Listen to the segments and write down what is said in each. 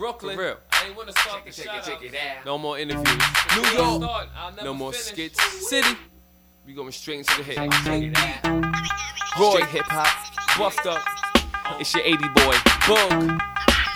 Brooklyn. For real. I ain't wanna start the Check shout it, check it out. No more interviews. New York. I'll never No more finish. skits. City. We going straight into the hit. Check it out. Roy. Hip hop. Buffed up. It's your 80 boy. Bug.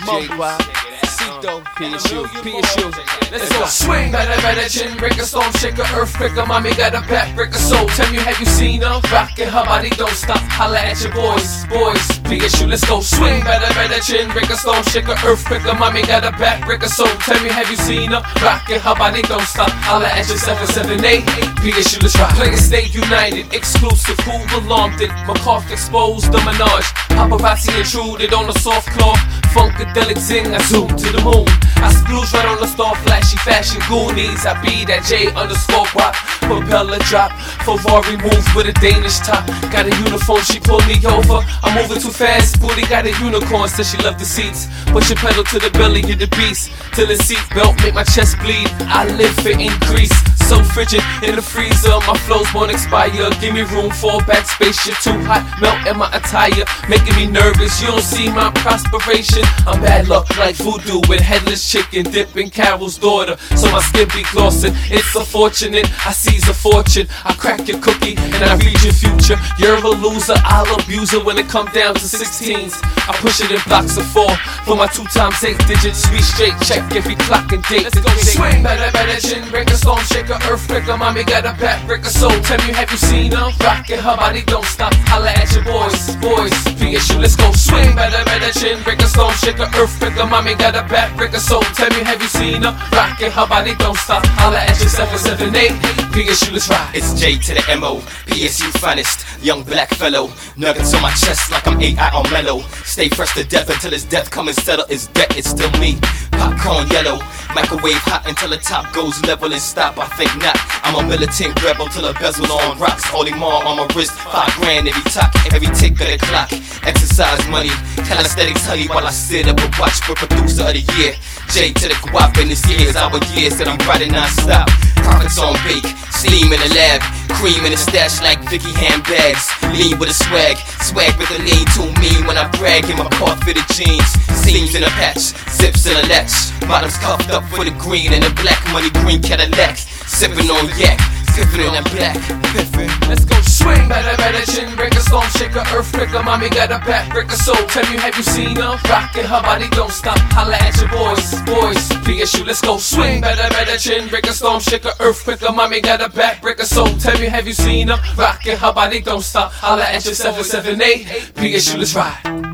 Jay Mugwai. Cito. PSU. PSU. Let's go. Swing, better, better chin, break a storm, shake a earthquaker. Mommy got a back, break a soul. Tell me, have you seen her? Rockin' her body, don't stop. Holla at your boys, boys. PSU, let's go. Swing, better, better chin, break a storm, shake a earthquaker. Mommy got a back, break a soul. Tell me, have you seen her? Rockin' her body, don't stop. Holla at your 778. PSU, let's rock. Players stay united, exclusive. Who alarmed it? McCarthy exposed the menage. Paparazzi intruded on the soft cloth. Funkadelic zing, I zoom to the moon. I spluge right on the star, flashy fashion Goonies. I be that J underscore rock. Propeller drop, Ferrari move with a Danish top. Got a uniform, she pulled me over. I'm moving too fast, booty got a unicorn, said she love the seats. Push your pedal to the belly of the beast. Till the seat belt make my chest bleed. I live for increase. So frigid in the freezer, my flows won't expire. Give me room for a backspace, you're too hot. Melt in my attire, making me nervous. You don't see my prosperation. I'm bad luck like voodoo with headless chicken, dipping Carol's daughter. So my skin be glossing. It's a unfortunate, I seize a fortune. I crack your cookie and I read your future. You're a loser, I'll abuse her when it come down to 16s. I push it in blocks of four for my two times eight digits. We straight check every clock and date. Let's go swing, better, better chin, break a storm, shake a earthquaker. Mommy got a back, break a soul. Tell me, have you seen her? Rockin' her body, don't stop. Holla at your boys, boys. PSU, let's go swing, better, better chin, break a storm, shake a earthquaker. Mommy got a back, break a soul. Tell me, have you seen her? Rockin' her body, don't stop. Holla at your 778. PSU, let's ride. It's J to the MO, PSU finest, young black fellow. Nuggets on my chest like I'm AI on mellow. Stay fresh to death until his death come and settle his debt. It's still me, popcorn yellow. Microwave hot until the top goes level and stop. I think not. I'm a militant rebel till the bezel on rocks. Holy mom on my wrist, five grand every talk, every tick of the clock. Exercise money, calisthenics honey while I sit up and watch for producer of the year. J to the guap in this year's our years that I'm riding non-stop. Profits on bake, steam in the lab, cream in the stash like Vicky handbags. Lean with a swag, swag with a lean too mean when I brag in my car fitted jeans. Seams in a patch, zips in a latch. Bottoms cuffed up for the green and the black money green Cadillac. Sipping on yak, black. Piffin. Let's go swing, better, better chin, break a storm, shake a earthquaker. Mommy got a back, break a soul. Tell me, have you seen her? Rockin' her body, don't stop. Holla at your boys, boys. PSU, let's go swing, better, better chin, break a storm, shake a earthquaker. Mommy got a back, break a soul. Tell me, have you seen her? Rockin' her body, don't stop. Holla at your 778. PSU, let's ride.